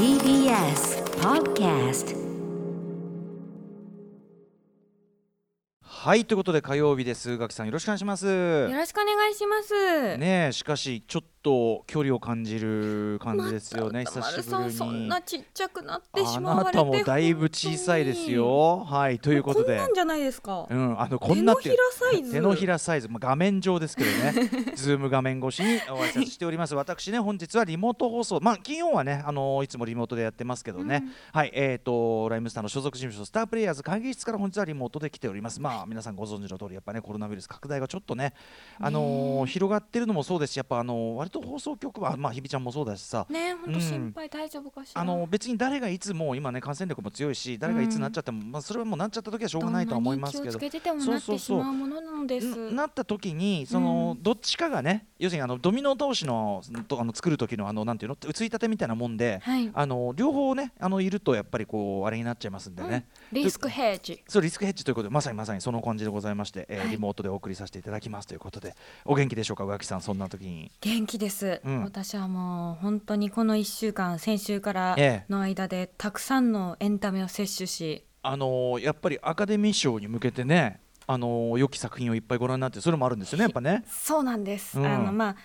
TBS Podcast はいということで火曜日です宇垣さんよろしくお願いしますよろしくお願いします。ねえしかしちょっと距離を感じる感じですよね、また久しぶり歌丸さんそんになちっちゃくなってしあまわれてなたもだいぶ小さいですよ。はいとということで。こんなんじゃないですか。うん、あのこんな手のひらサイズ。手のひらサイズ、まあ、画面上ですけどね。ズーム画面越しにお挨拶しております。私ね本日はリモート放送。まあ金曜はねあのいつもリモートでやってますけどね、はいえっ、とライムスターの所属事務所スタープレイヤーズ会議室から本日はリモートで来ております。まあ皆さんご存知の通りやっぱねコロナウイルス拡大がちょっとねあのー広がってるのもそうですしやっぱあのー割と放送局はまあ日比ちゃんもそうだしさ。ね本当心配大丈夫かしら。あの別に誰がいつも今ね感染力も強いし誰がいつなっちゃっても、まあそれはもうなっちゃった時はしょうがないとは思いますけど。どんなに気をつけててもなってしまう。ものなった時にその、どっちかがね要するにあのドミノ倒しのとあの作る時のあのなんていうのついたてみたいなもんで、はい。あの両方ねあのいるとやっぱりこうあれになっちゃいますんでね、リスクヘッジ。そうリスクヘッジということでまさにまさにその感じでございまして、えーはい。リモートでお送りさせていただきますということでお元気でしょうか宇垣さんそんな時に。元気です、うん。私はもう本当にこの1週間先週からええ。の間でたくさんのエンタメを摂取し、あのーやっぱりアカデミー賞に向けてねあのー良き作品をいっぱいご覧になってそれもあるんですよねやっぱね。そうなんです、うん。あのまあ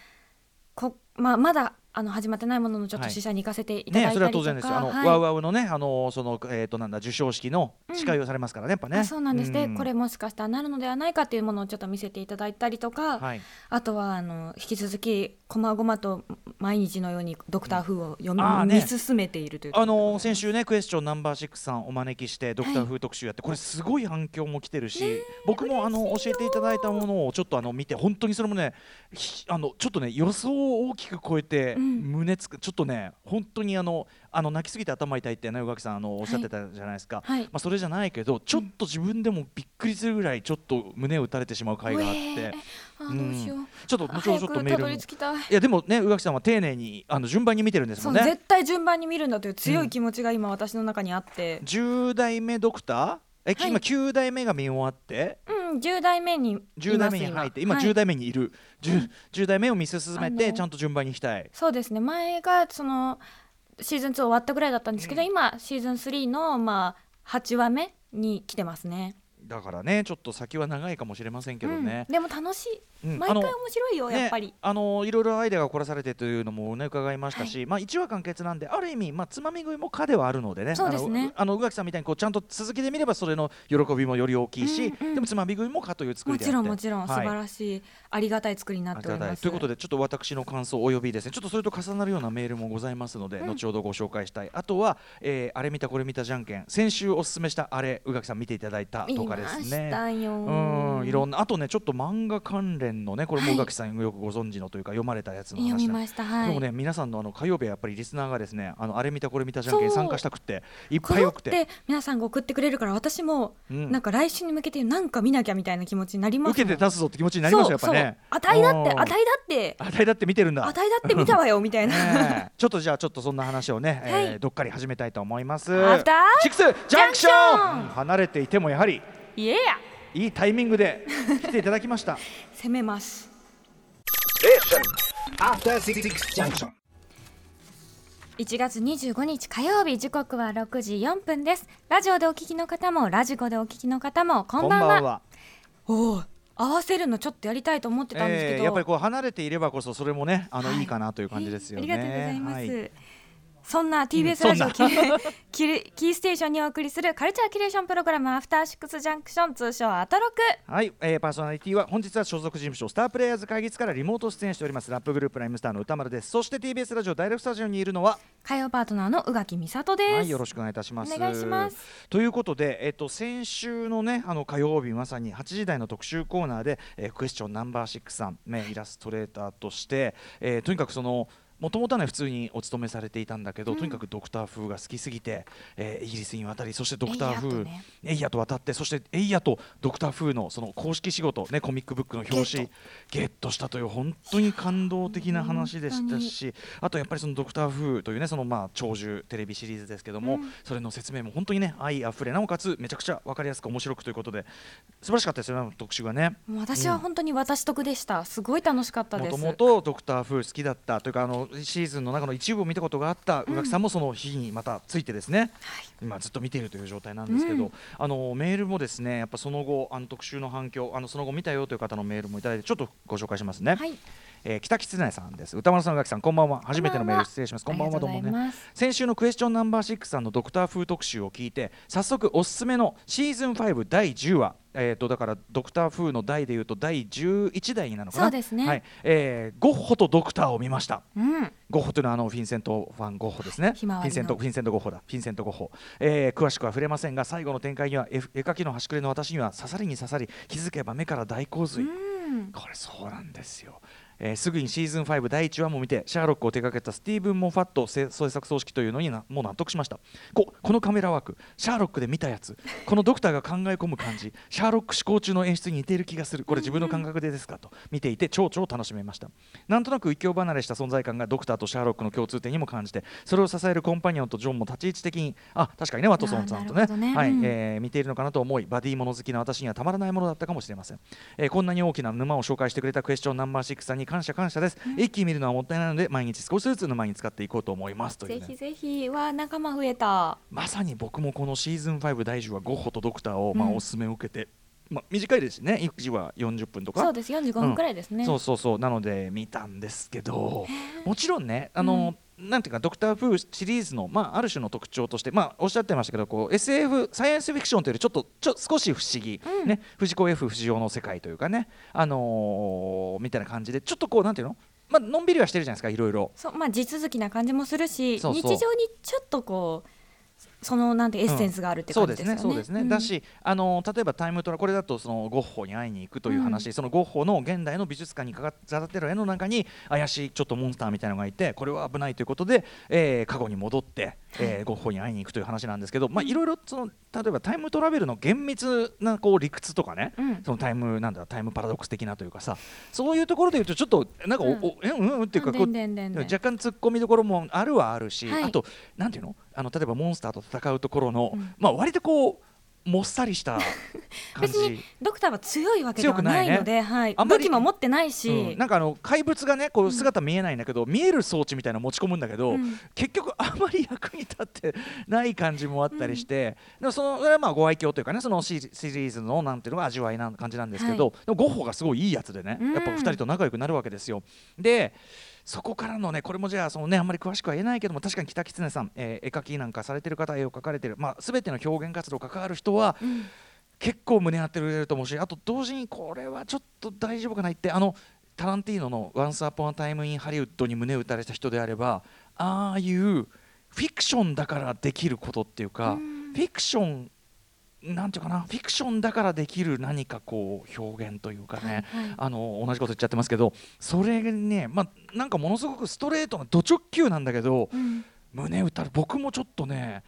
こまあまだあの始まってないもののちょっとはい。試写に行かせていただね、それは当いたりとか、然ですよ。あの、はい。ワウワウのね、あのそのえっ、となんだ授賞式の司会をされますからね、やっぱね。あそうなんです。ね、うん。これもしかしたらなるのではないかっていうものをちょっと見せていただいたりとか、はい。あとはあの引き続きこまごまと毎日のように「ドクター風を読み,、ね。見進めているというあの先週ねクエスチョンナンバーシックスさんお招きしてドクターはい風特集やって、これすごい反響も来てるし、僕もあの教えていただいたものをちょっとあの見て本当にそれもねひあのちょっとね予想を大きく超えて、うん胸つくちょっとね本当にあのあの泣きすぎて頭痛いってね宇垣さんあのおっしゃってたじゃないですか、はい。まあそれじゃないけどちょっと自分でもびっくりするぐらいちょっと胸を打たれてしまう回があって、うしよう、ちょっと後ほどちょっとメールい。いやでもね宇垣さんは丁寧にあの順番に見てるんですもん絶対順番に見るんだという強い気持ちが今私の中にあって、10代目ドクターえ、はい。今9代目が見終わって？うん、10代目にいます10代目に入って今はい。10代目にいる、10, 10代目を見進めてちゃんと順番に行きたい。そうですね。前がそのシーズン2終わったぐらいだったんですけど、今シーズン3のまあ8話目に来てますね。だからねちょっと先は長いかもしれませんけどね。うん、、でも楽しい、うん。毎回面白いよ、やっぱり。ね、あのいろいろアイデアが凝らされてというのもね伺いましたし、まあ1話完結なんである意味まあつまみ食いも可ではあるのでねそうですね。あの宇垣さんみたいにこうちゃんと続きで見ればそれの喜びもより大きいし、うんうんでもつまみ食いも可という作もりであって。ちろんもちろん、はい。素晴らしいありがたい作りになっております。ということでちょっと私の感想およびですね。ちょっとそれと重なるようなメールもございますので、うん。後ほどご紹介したい。あとは、えーあれ見たこれ見たじゃんけん。先週おすすめしたあれ宇垣さん見ていただいたとかです見ましねたよ。うんいろんなあとねちょっと漫画関連のねこれもはい宇垣さんよくご存知のというか読まれたやつの読み話なんました。はい。でもね皆さんのあの火曜日はやっぱりリスナーがですねあのあれ見たこれ見たじゃんけん参加したくっていっこぱいよくて。て皆さんが送ってくれるから私もうん。なんか来週に向けてなんか見なきゃみたいな気持ちになります受けてもん立つぞって気持ちになりますよやっぱね。そう。そう値だってうん。値だって。値だって見てるんだ。値だって見たわよみたいな。ちょっとじゃあちょっとそんな話をね、えーはいどっかり始めたいと思います。アフターシックスジャンクション。離れていてもやはり。いやいいタイミングで来ていただきました。攻めます。After Six Junction. 1月25日火曜日時刻は6時4分ですラジオでお聞きの方もラジコでお聞きの方もこんばんはおお合わせるのちょっとやりたいと思ってたんですけど、えーやっぱりこう離れていればこそそれもねあの、はいい、いかなという感じですよね。ありがとうございます、はいそんな TBS うんラジオキー キーステーションにお送りするカルチャーキュレーションプログラムアフターシックスジャンクション通称アトロク。はい、えーパーソナリティは本日は所属事務所スタープレイヤーズ会議室からリモート出演しておりますラップグループライムスターの歌丸です。そして TBS ラジオダイレクトスタジオにいるのは火曜パートナーの宇垣美里です、はいよろしくお願いいたします。お願いします。ということで、えっと、先週のねあの火曜日まさに8時台の特集コーナーで、えークエスチョンナンバーシックスさん、ね、イラストレーターとして、えーとにかくそのもともとはね普通にお勤めされていたんだけど、とにかくドクター風が好きすぎて、えーイギリスに渡りそしてドクター風エイヤとね。エイヤと渡ってそしてエイヤとドクター風のその公式仕事、ね、コミックブックの表紙ゲット。したという本当に感動的な話でしたしあとやっぱりそのドクター風というねそのまあ長寿テレビシリーズですけども、それの説明も本当にね愛あふれなおかつめちゃくちゃ分かりやすく面白くということで素晴らしかったですよね特集がね。私は本当に私得でした。すごい楽しかったです。もともとドクター風好きだったというかあののシーズンの中の一部を見たことがあった宇垣さんもその日にまたついてですね、はい、今ずっと見ているという状態なんですけど、うん、あのメールもですねやっぱその後あの特集の反響あのその後見たよという方のメールもいただいてちょっとご紹介しますね。はいえー、北狐さんです。歌丸さん宇さんこんばんは。初めてのメール失礼します。こんばんはどうもね。先週のクエスチョンナンバー6さんのドクター風特集を聞いて早速おすすめのシーズン5第10話えーと、だからドクター風の代でいうと第11代なのかな。そうですね、はい。えー、ゴッホとドクターを見ました、うん、ゴッホというのはあのフィンセント・ファン・ゴッホですね。フィンセント・フィンセント・ゴッホだ。フィンセント・ゴッホ、えー、詳しくは触れませんが最後の展開には絵描きの端くれの私には刺さりに刺さり気づけば目から大洪水、うん、これそうなんですよえー、すぐにシーズン5第1話も見てシャーロックを手掛けたスティーブン・モンファット制作組織というのになもう納得しました。ここのカメラワークシャーロックで見たやつ。このドクターが考え込む感じ。シャーロック思考中の演出に似ている気がする。これ自分の感覚でですか？と見ていて超超楽しめました。なんとなく異教離れした存在感がドクターとシャーロックの共通点にも感じてそれを支えるコンパニオンとジョンも立ち位置的にあ確かにねワトソンさんとね。ね、はい。えー、見ているのかなと思いバディもの好きな私にはたまらないものだったかもしれません、えー、こんなに大きな沼を紹介してくれたクエスチョンナンバー6さんに感謝感謝です。一気に見るのはもったいないので毎日少しずつ沼に使っていこうと思います。という、ね、ぜひぜひ。は仲間増えた。まさに僕もこのシーズン5第10話ゴッホとドクターをまあおすすめを受けて、まあ、短いですね。1時は40分とか？そうです。45分くらいですね、うん、そうそうそう。なので見たんですけどもちろんねあの、うん、なんていうかドクター・フーシリーズの、まあ、ある種の特徴として、まあ、おっしゃってましたけどこう SF サイエンスフィクションというよりちょっとちょ少し不思議、うん、ね、藤子 F 不二雄の世界というかね、あのー、みたいな感じでちょっとこうなんていうの？まあのんびりはしてるじゃないですかいろいろ。そう。まあ地続きな感じもするし日常にちょっとこうそのなんてエッセンスがあるって感じですよね。そうですね。だし、あの例えばタイムトラこれだとそのゴッホに会いに行くという話、うん、そのゴッホの現代の美術館に飾ってる絵の中に怪しいちょっとモンスターみたいなのがいて、これは危ないということで、えー、過去に戻って、えー、ゴッホに会いに行くという話なんですけど、まあいろいろその例えばタイムトラベルの厳密なこう理屈とかね、うん、そのタイムなんだタイムパラドックス的なというかさ、そういうところで言うとちょっとなんかお、うん、おえうんうんっていうかこう若干突っ込みどころもあるはあるし、はい、あとなんていうの？あの例えばモンスターと戦うところの、うん、まあ割とこうもっさりした 別にドクターは強いわけではないので、ね、はい、武器も持ってないし、うん、なんかあの怪物がねこう姿見えないんだけど、うん、見える装置みたいなの持ち込むんだけど、うん、結局あまり役に立ってない感じもあったりして、でもそのそれはまあご愛嬌というかねそのシリーズのなんていうのが味わいな感じなんですけど、はい、でもゴッホがすごいいいやつでねやっぱ2人と仲良くなるわけですよ。でそこからのねこれもじゃあそのねあんまり詳しくは言えないけども確かに北狐さん、えー、絵描きなんかされてる方絵を描かれてる。まあ全ての表現活動関わる人は、うん、結構胸張ってくれると思うしあと同時にこれはちょっと大丈夫かな。ってあのタランティーノの「Once Upon a Time in Hollywood」に胸打たれた人であればああいうフィクションだからできることっていうか、うん、フィクションなんていうかなフィクションだからできる何かこう表現というかね、はいはい、あの同じこと言っちゃってますけどそれねまあなんかものすごくストレートなド直球なんだけど、うん、胸打たれ僕もちょっとね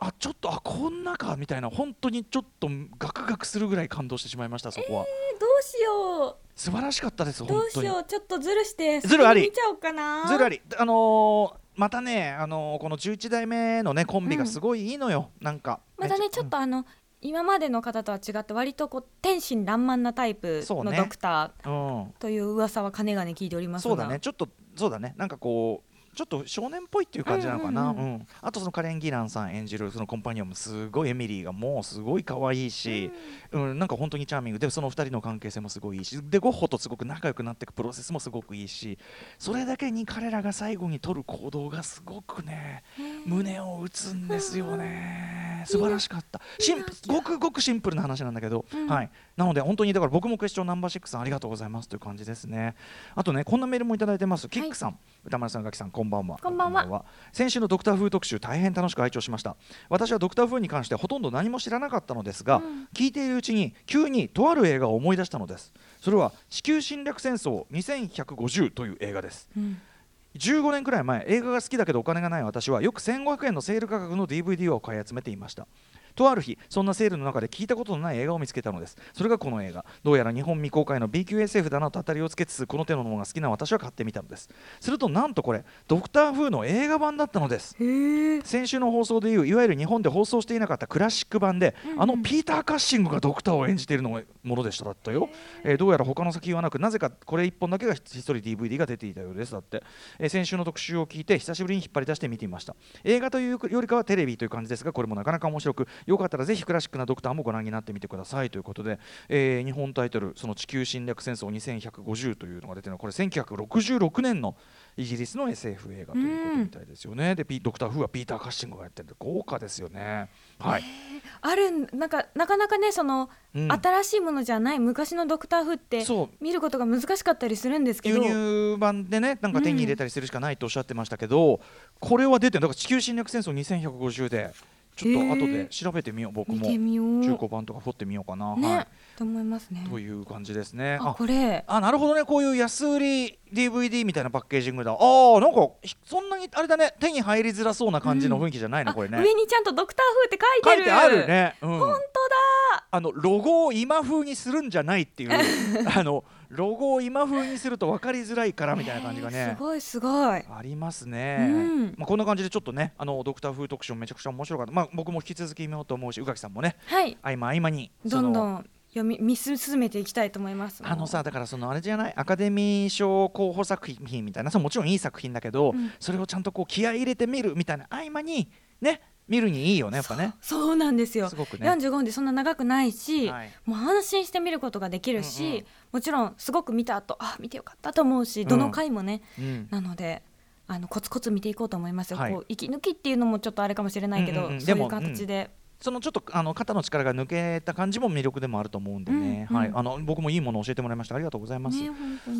あちょっとあこんなかみたいな本当にちょっとガクガクするぐらい感動してしまいましたそこは、えー、どうしよう。素晴らしかったですどうしよう。ちょっとずるしてずるあり。見ちゃおうかな。ずるあり。あのーまたね、あのー、この11代目のねコンビがすごいいいのよ、うん、なんかまたねちょっとあの、今までの方とは違って割とこう天真爛漫なタイプのドクターという噂はかねがね聞いておりますそうだね。ちょっとそうだね。なんかこうちょっと少年っぽいっていう感じなのかな、うん、うんうん、あとそのカレン・ギランさん演じるそのコンパニオンもすごいエミリーがもうすごい可愛いし、うん、うん、なんか本当にチャーミング。でその2人の関係性もすごいいいしでゴッホとすごく仲良くなっていくプロセスもすごくいいしそれだけに彼らが最後に取る行動がすごくね胸を打つんですよね。素晴らしかった。シンごくごくシンプルな話なんだけど、はい。なので本当にだから僕もクエスチョンナンバー6さんありがとうございますという感じですね。あとねこんなメールもいただいてます、キックさん歌丸さん、ガキさん、こんばんは。こんばんは。先週のドクター風特集、大変楽しく拝聴しました。私はドクター風に関してほとんど何も知らなかったのですが、うん、聞いているうちに急にとある映画を思い出したのです。それは地球侵略戦争2150という映画です。うん15年くらい前映画が好きだけどお金がない私はよく1500円のセール価格の DVD を買い集めていましたとある日そんなセールの中で聞いたことのない映画を見つけたのです。それがこの映画。どうやら日本未公開の B 級 SF だなと当たりをつけつつこの手のものが好きな私は買ってみたのです。するとなんとこれドクター風の映画版だったのです。先週の放送でいういわゆる日本で放送していなかったクラシック版で、うんうん、あのピーター・カッシングがドクターを演じているのものでした。だったよ、え。ー、どうやら他の作品はなくなぜかこれ1本だけがひっそり DVD が出ていたようです。だって、えー、先週の特集を聞いて久しぶりに引っ張り出して見てみました。映画というよりかはテレビという感じですがこれもなかなか面白くよかったらぜひクラシックなドクターもご覧になってみてくださいということで、えー、日本タイトル「その地球侵略戦争2150」というのが出てるのはこれ1966年のイギリスの SF 映画ということみたいですよね、うん、でドクター・フーはピーター・カッシングがやってる豪華ですよね。はい、あるなんかなかなかねその、うん、新しいものじゃない昔のドクター・フーって見ることが難しかったりするんですけど。輸入版でねなんか手に入れたりするしかないとおっしゃってましたけど、うん、これは出てだから地球侵略戦争2150でちょっと後で調べてみよう、僕も中古版とか掘ってみようかな。ね、はい、と思いますね。という感じですね。あこれあなるほどねこういう安売り DVD みたいなパッケージングだ。ああなんかそんなにあれだね手に入りづらそうな感じの雰囲気じゃないの、うん、これね。上にちゃんとドクター風って書いてる。書いてあるね。うん、本当だ。あのロゴを今風にするんじゃないっていう あの。ロゴを今風にすると分かりづらいからみたいな感じがね、すごいすごい。ありますね、うん、まあ、こんな感じでちょっとねあのドクター風特集めちゃくちゃ面白かった、まあ、僕も引き続き見ようと思うし宇垣さんもね、はい、合間合間にどんどん読み見進めていきたいと思います。あのさだからそのあれじゃない？アカデミー賞候補作品みたいなもちろんいい作品だけど、うん、それをちゃんとこう気合い入れてみるみたいな合間にね見るにいいよねやっぱね。そうなんですよ。すごく、ね、45分でそんな長くないし、はい、もう安心して見ることができるし、うんうん、もちろんすごく見た後あ見てよかったと思うしどの回もね、うん、なのであのコツコツ見ていこうと思いますよ、はい、こう息抜きっていうのもちょっとあれかもしれないけど、うんうん。うん、そういう形で。そのちょっとあの肩の力が抜けた感じも魅力でもあると思うんでね、うんうん、はい、あの僕もいいものを教えてもらいました。ありがとうございます、ね、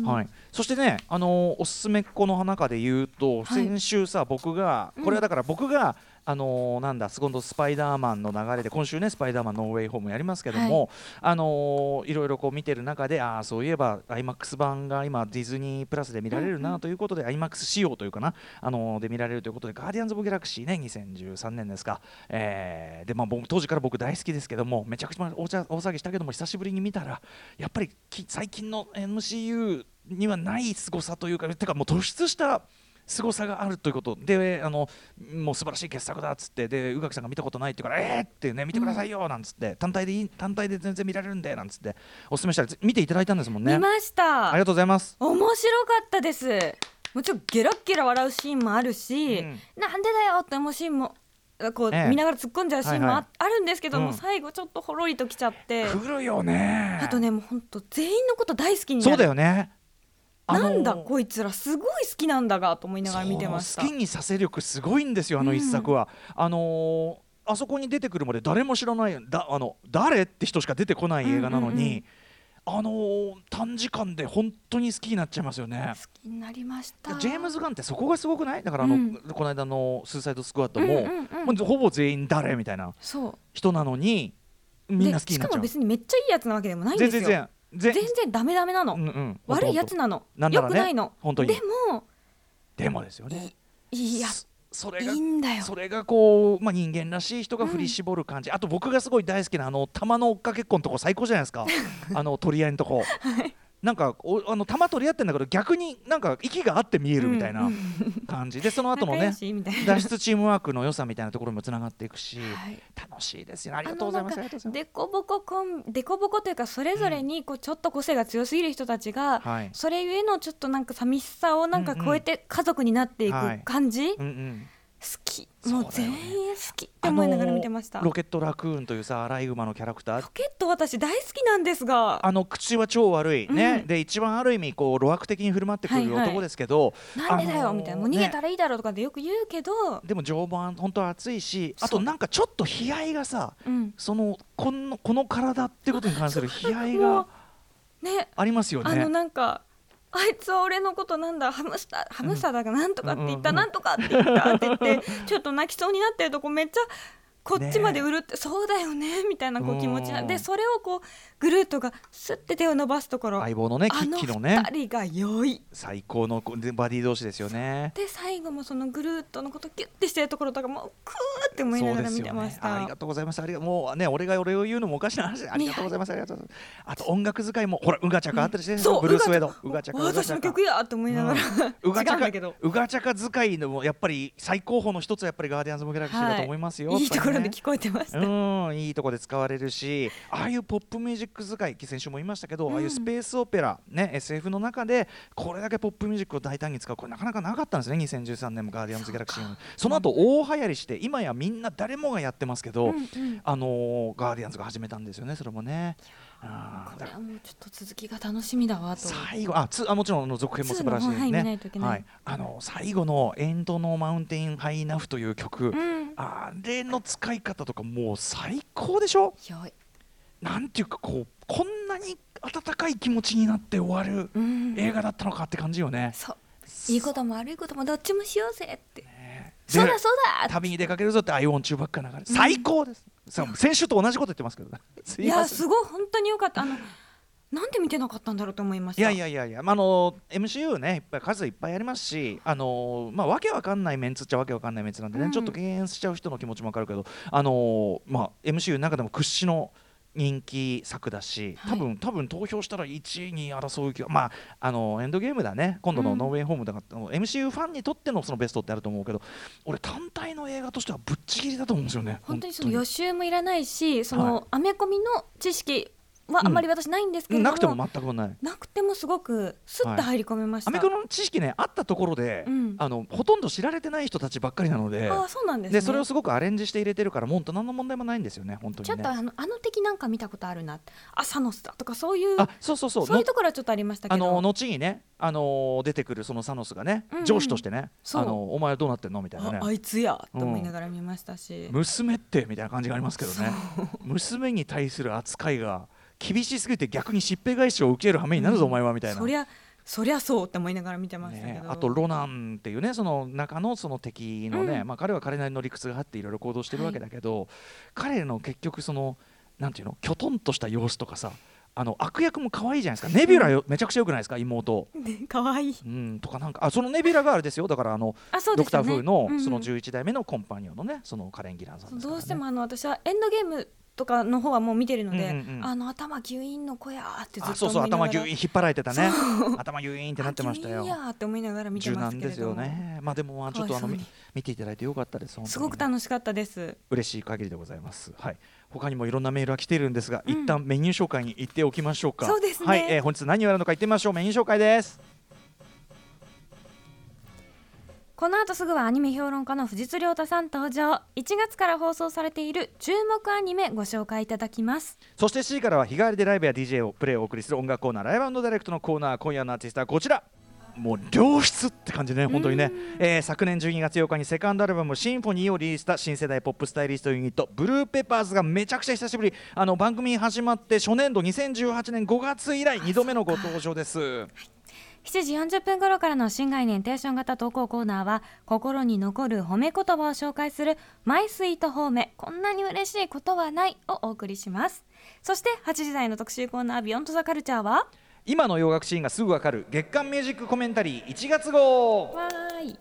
はい、そしてねあのおすすめっ子の中で言うと、先週さ僕がこれはだから僕が、あのー、なんだ今度スパイダーマンの流れで今週ねスパイダーマンノーウェイホームやりますけども、はい。あのー、いろいろこう見てる中でああそういえば IMAX 版が今ディズニープラスで見られるなということで、うんうん、IMAX 仕様というかな、あのー、で見られるということでガーディアンズ・オブ・ギャラクシーね2013年ですか、えー、でまあ僕当時から僕大好きですけどもめちゃくちゃ大大騒ぎしたけども久しぶりに見たらやっぱり最近の MCU にはない凄さというかてかもう突出した凄さがあるということ。であのもう素晴らしい傑作だっつってで宇垣さんが見たことないって言うからえー！ってね見てくださいよなんつって、単体でいい単体で全然見られるんでなんつって。おすすめしたら見ていただいたんですもんね。見ました。ありがとうございます。面白かったです。もちろんゲラッゲラ笑うシーンもあるし、うん、なんでだよって思うシーンもこう、ええ、見ながら突っ込んじゃうシーンもあるんですけども、うん、最後ちょっとほろりときちゃって。くるよね。あとねもう本当全員のこと大好きになる。そうだよねなんだこいつらすごい好きなんだがと思いながら見てました。好きにさせ力すごいんですよあの一作は、うん、あのー、あそこに出てくるまで誰も知らないだあの誰って人しか出てこない映画なのに、うん。うんうんあのー、短時間で本当に好きになっちゃいますよね。好きになりました。ジェームズ・ガンってそこがすごくない？だからあの、うん、この間の「スーサイド・スクワットも」も、うん、ほぼ全員誰みたいな人なのにみんな好きになっちゃう。しかも別にめっちゃいいやつなわけでもないんですよ。全然全然ダメダメなの、うんうん、悪いやつなの。な、ね、よくないの。本当に。でもでもですよね。いやそれがいいんだよ。それがこう、まあ、人間らしい人が振り絞る感じ、うん、あと僕がすごい大好きなあの玉の追っかけっこのとこ最高じゃないですか。あの取り合いのとこ、はいなんかおあの球取り合ってんだけど逆になんか息が合って見えるみたいな感じ。で、その後のね脱出チームワークの良さみたいなところもつながっていくし、はい、楽しいですよ、ね、ありがとうございます。でこぼここんでこぼこというかそれぞれにこうちょっと個性が強すぎる人たちが、うん、それゆえのちょっとなんか寂しさをなんか超えて家族になっていく感じ、うんうん。好き。もう全員好き。って思いながら見てました、ロケットラクーンというさアライグマのキャラクター。ロケット私大好きなんですが。あの口は超悪い。ね、うん、で一番ある意味こう路悪的に振る舞ってくる男ですけど、はいはい、なんでだよみたいな。もう逃げたらいいだろうとかでよく言うけど、ね、でも常磐本当熱いしあとなんかちょっと悲哀がさ、うん、そのこのこの体ってことに関する悲哀がね。ありますよね。あのなんかあいつは俺のことなんだハムスターハムスターだがなんとかって言った、うん、なんとかって言ったって言ってちょっと泣きそうになってるとこめっちゃこっちまで売るって、ね、そうだよねみたいなこう気持ちなでそれをこうグルートがすって手を伸ばすところ。相棒のねキッキのね。2人が良い。最高のバディ同士ですよね。で最後もそのグルートのことギュッてしてるところとかもうクーって思いながら見てました、ね、ありがとうございます。ありがもうね俺が俺を言うのもおかしな話。ありがとうございます。ありがとうございます。あと音楽使いもほらうがちゃかあったりして、そうブルースウェード。うがちゃか私の曲やと思いながら、うがちゃかうがちゃか使いのもやっぱり最高峰の一つはやっぱりガーディアンズ・ム・ギャラクシーだと思いますよ、いいところで聞こえてました。うんいいところで使われるしああいうポップミュージック使い先週も言いましたけど、ああいうスペースオペラね SF の中でこれだけポップミュージックを大胆に使うこれなかなかなかったんですね2013年もガーディアンズ・ギャラクシーその後大流行りして今やみんな誰もがやってますけど、あのガーディアンズが始めたんですよねそれもね。これはもうちょっと続きが楽しみだわと。最後あつあもちろんの続編も素晴らしいですね、はい、あの最後の「エンドのマウンテンハイナフ」という曲、うん、あれの使い方とかもう最高でしょ？なんていうかこうこんなに温かい気持ちになって終わる映画だったのかって感じよね、そう。いいことも悪いこともどっちもしようぜって、ね、そうだそうだ旅に出かけるぞってアイオン中ばっか流れ、最高です先週と同じこと言ってますけど。いやすごい本当によかった。あのなんで見てなかったんだろうと思いましたいやいやいやいや、まあ、あの MCU ねいっぱい数いっぱいありますしあのまあわけわかんないメンツっちゃわけわかんないメンツなんでね、うん、ちょっと敬遠しちゃう人の気持ちもわかるけどあのまあ MCU の中でも屈指の人気作だし多分、はい、多分投票したら1位に争う気がまああのエンドゲームだね。今度のノーウェイホームだから、うん、MCU ファンにとってのそのベストってあると思うけど俺単体の映画としてはぶっちぎりだと思うんですよね。本当にその予習もいらないしその、はい、アメコミの知識はあんまり私ないんですけど、うん、なくても全くない。なくてもすごくすっと入り込めました、はい、アメコミの知識ねあったところで、うん、あのほとんど知られてない人たちばっかりなのであそうなんです、ね、でそれをすごくアレンジして入れてるからもう何の問題もないんですよね本当に、ね、ちょっとあのあの敵なんか見たことあるなあサノスだとかそういうあそうそうそう。そういうところはちょっとありましたけど。あの後にねあの出てくるそのサノスがね、うんうん、上司としてねあのお前はどうなってんのみたいなね。あいつやと思いながら見ましたし、うん、娘ってみたいな感じがありますけどね。娘に対する扱いが厳しすぎて逆にしっぺ返しを受ける羽目になるぞ、お前はみたいな。そりゃそりゃそうって思いながら見てましたね、あとロナンっていうねその中のその敵のね、うん、まあ、彼は彼なりの理屈があっていろいろ行動してるわけだけど、はい、彼の結局そのなんていうのきょとんとした様子とかさあの悪役も可愛いじゃないですか。ネビュラよ、めちゃくちゃよくないですか妹、ね、可愛い。うんとかなんかあそのネビュラがあれですよ。だからあの、ね、ドクター・フーのその11代目のコンパニオンのねそのカレン・ギランさん、ね、どうしてもあの私はエンドゲームとかの方はもう見てるので、うんうん、あの頭ギュインの子やってずっとそうそう頭ギュイン引っ張られてたね。頭ギュインってなってましたよ。やって思いながら見てますけですよね。まあでもまあちょっとあの見ていただいてよかったですすごく楽しかったです。嬉しい限りでございます。はい。他にもいろんなメールが来ているんですが、うん、一旦メニュー紹介に行っておきましょうか。そうですね。はい、えー、本日何をやるのか行ってみましょう。メニュー紹介ですこの後すぐはアニメ評論家の藤津亮太さん登場。1月から放送されている注目アニメご紹介いただきます。そして C からは日替わりでライブや DJ をプレイをお送りする音楽コーナーライブダイレクトのコーナー今夜のアーティストはこちら。もう良質って感じね、本当にね、えー、昨年12月8日にセカンドアルバム「シンフォニー」をリリースした新世代ポップスタイリストユニットブルーペパーズがめちゃくちゃ久しぶり。あの番組始まって初年度2018年5月以来2度目のご登場です。はい7時40分頃からの新概念テーション型投稿コーナーは心に残る褒め言葉を紹介するマイスイート褒めこんなに嬉しいことはないをお送りします。そして8時台の特集コーナービヨンドザカルチャーは今の洋楽シーンがすぐわかる月刊ミュージックコメンタリー1月号。わーい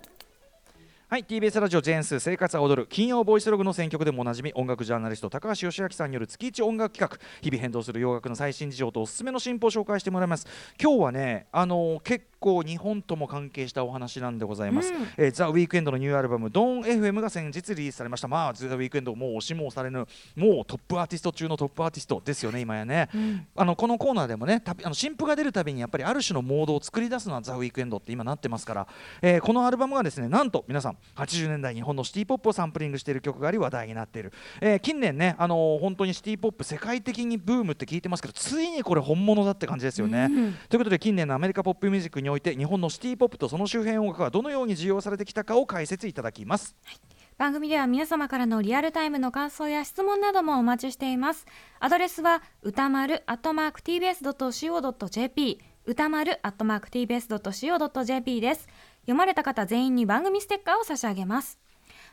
はい TBS ラジオジェーンス生活は踊る金曜ボイスログの選曲でもおなじみ音楽ジャーナリスト高橋義明さんによる月一音楽企画日々変動する洋楽の最新事情とおすすめの進歩を紹介してもらいます。今日はねあのー、結構日本とも関係したお話なんでございます、うん、えー、ザ・ウィークエンドのニューアルバム「ドーン FM」が先日リリースされました。まあザ・ウィークエンドもう押しもされぬもうトップアーティスト中のトップアーティストですよね今やね、うん、あのこのコーナーでもねあの新譜が出るたびにやっぱりある種のモードを作り出すのはザ・ウィークエンドって今なってますから、えー、このアルバムがですねなんと皆さん80年代日本のシティ・ポップをサンプリングしている曲があり話題になっている、えー、近年ねあのー、本当にシティ・ポップ世界的にブームって聞いてますけどついにこれ本物だって感じですよね、うん、ということで近年のアメリカポップミュージックにおいて日本のシティィポップとその周辺音楽がどのように需要されてきたかを解説いただきます、はい、番組では皆様からのリアルタイムの感想や質問などもお待ちしています。アドレスは歌丸アットマーク tbs.co.jp 歌丸アットマーク tbs.co.jp です読まれた方全員に番組ステッカーを差し上げます。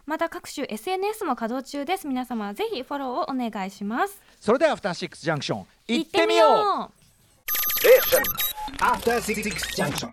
また各種 SNS も稼働中です。皆様ぜひフォローをお願いします。それではアフターシックスジャンクション行ってみよう。う After Six Junction.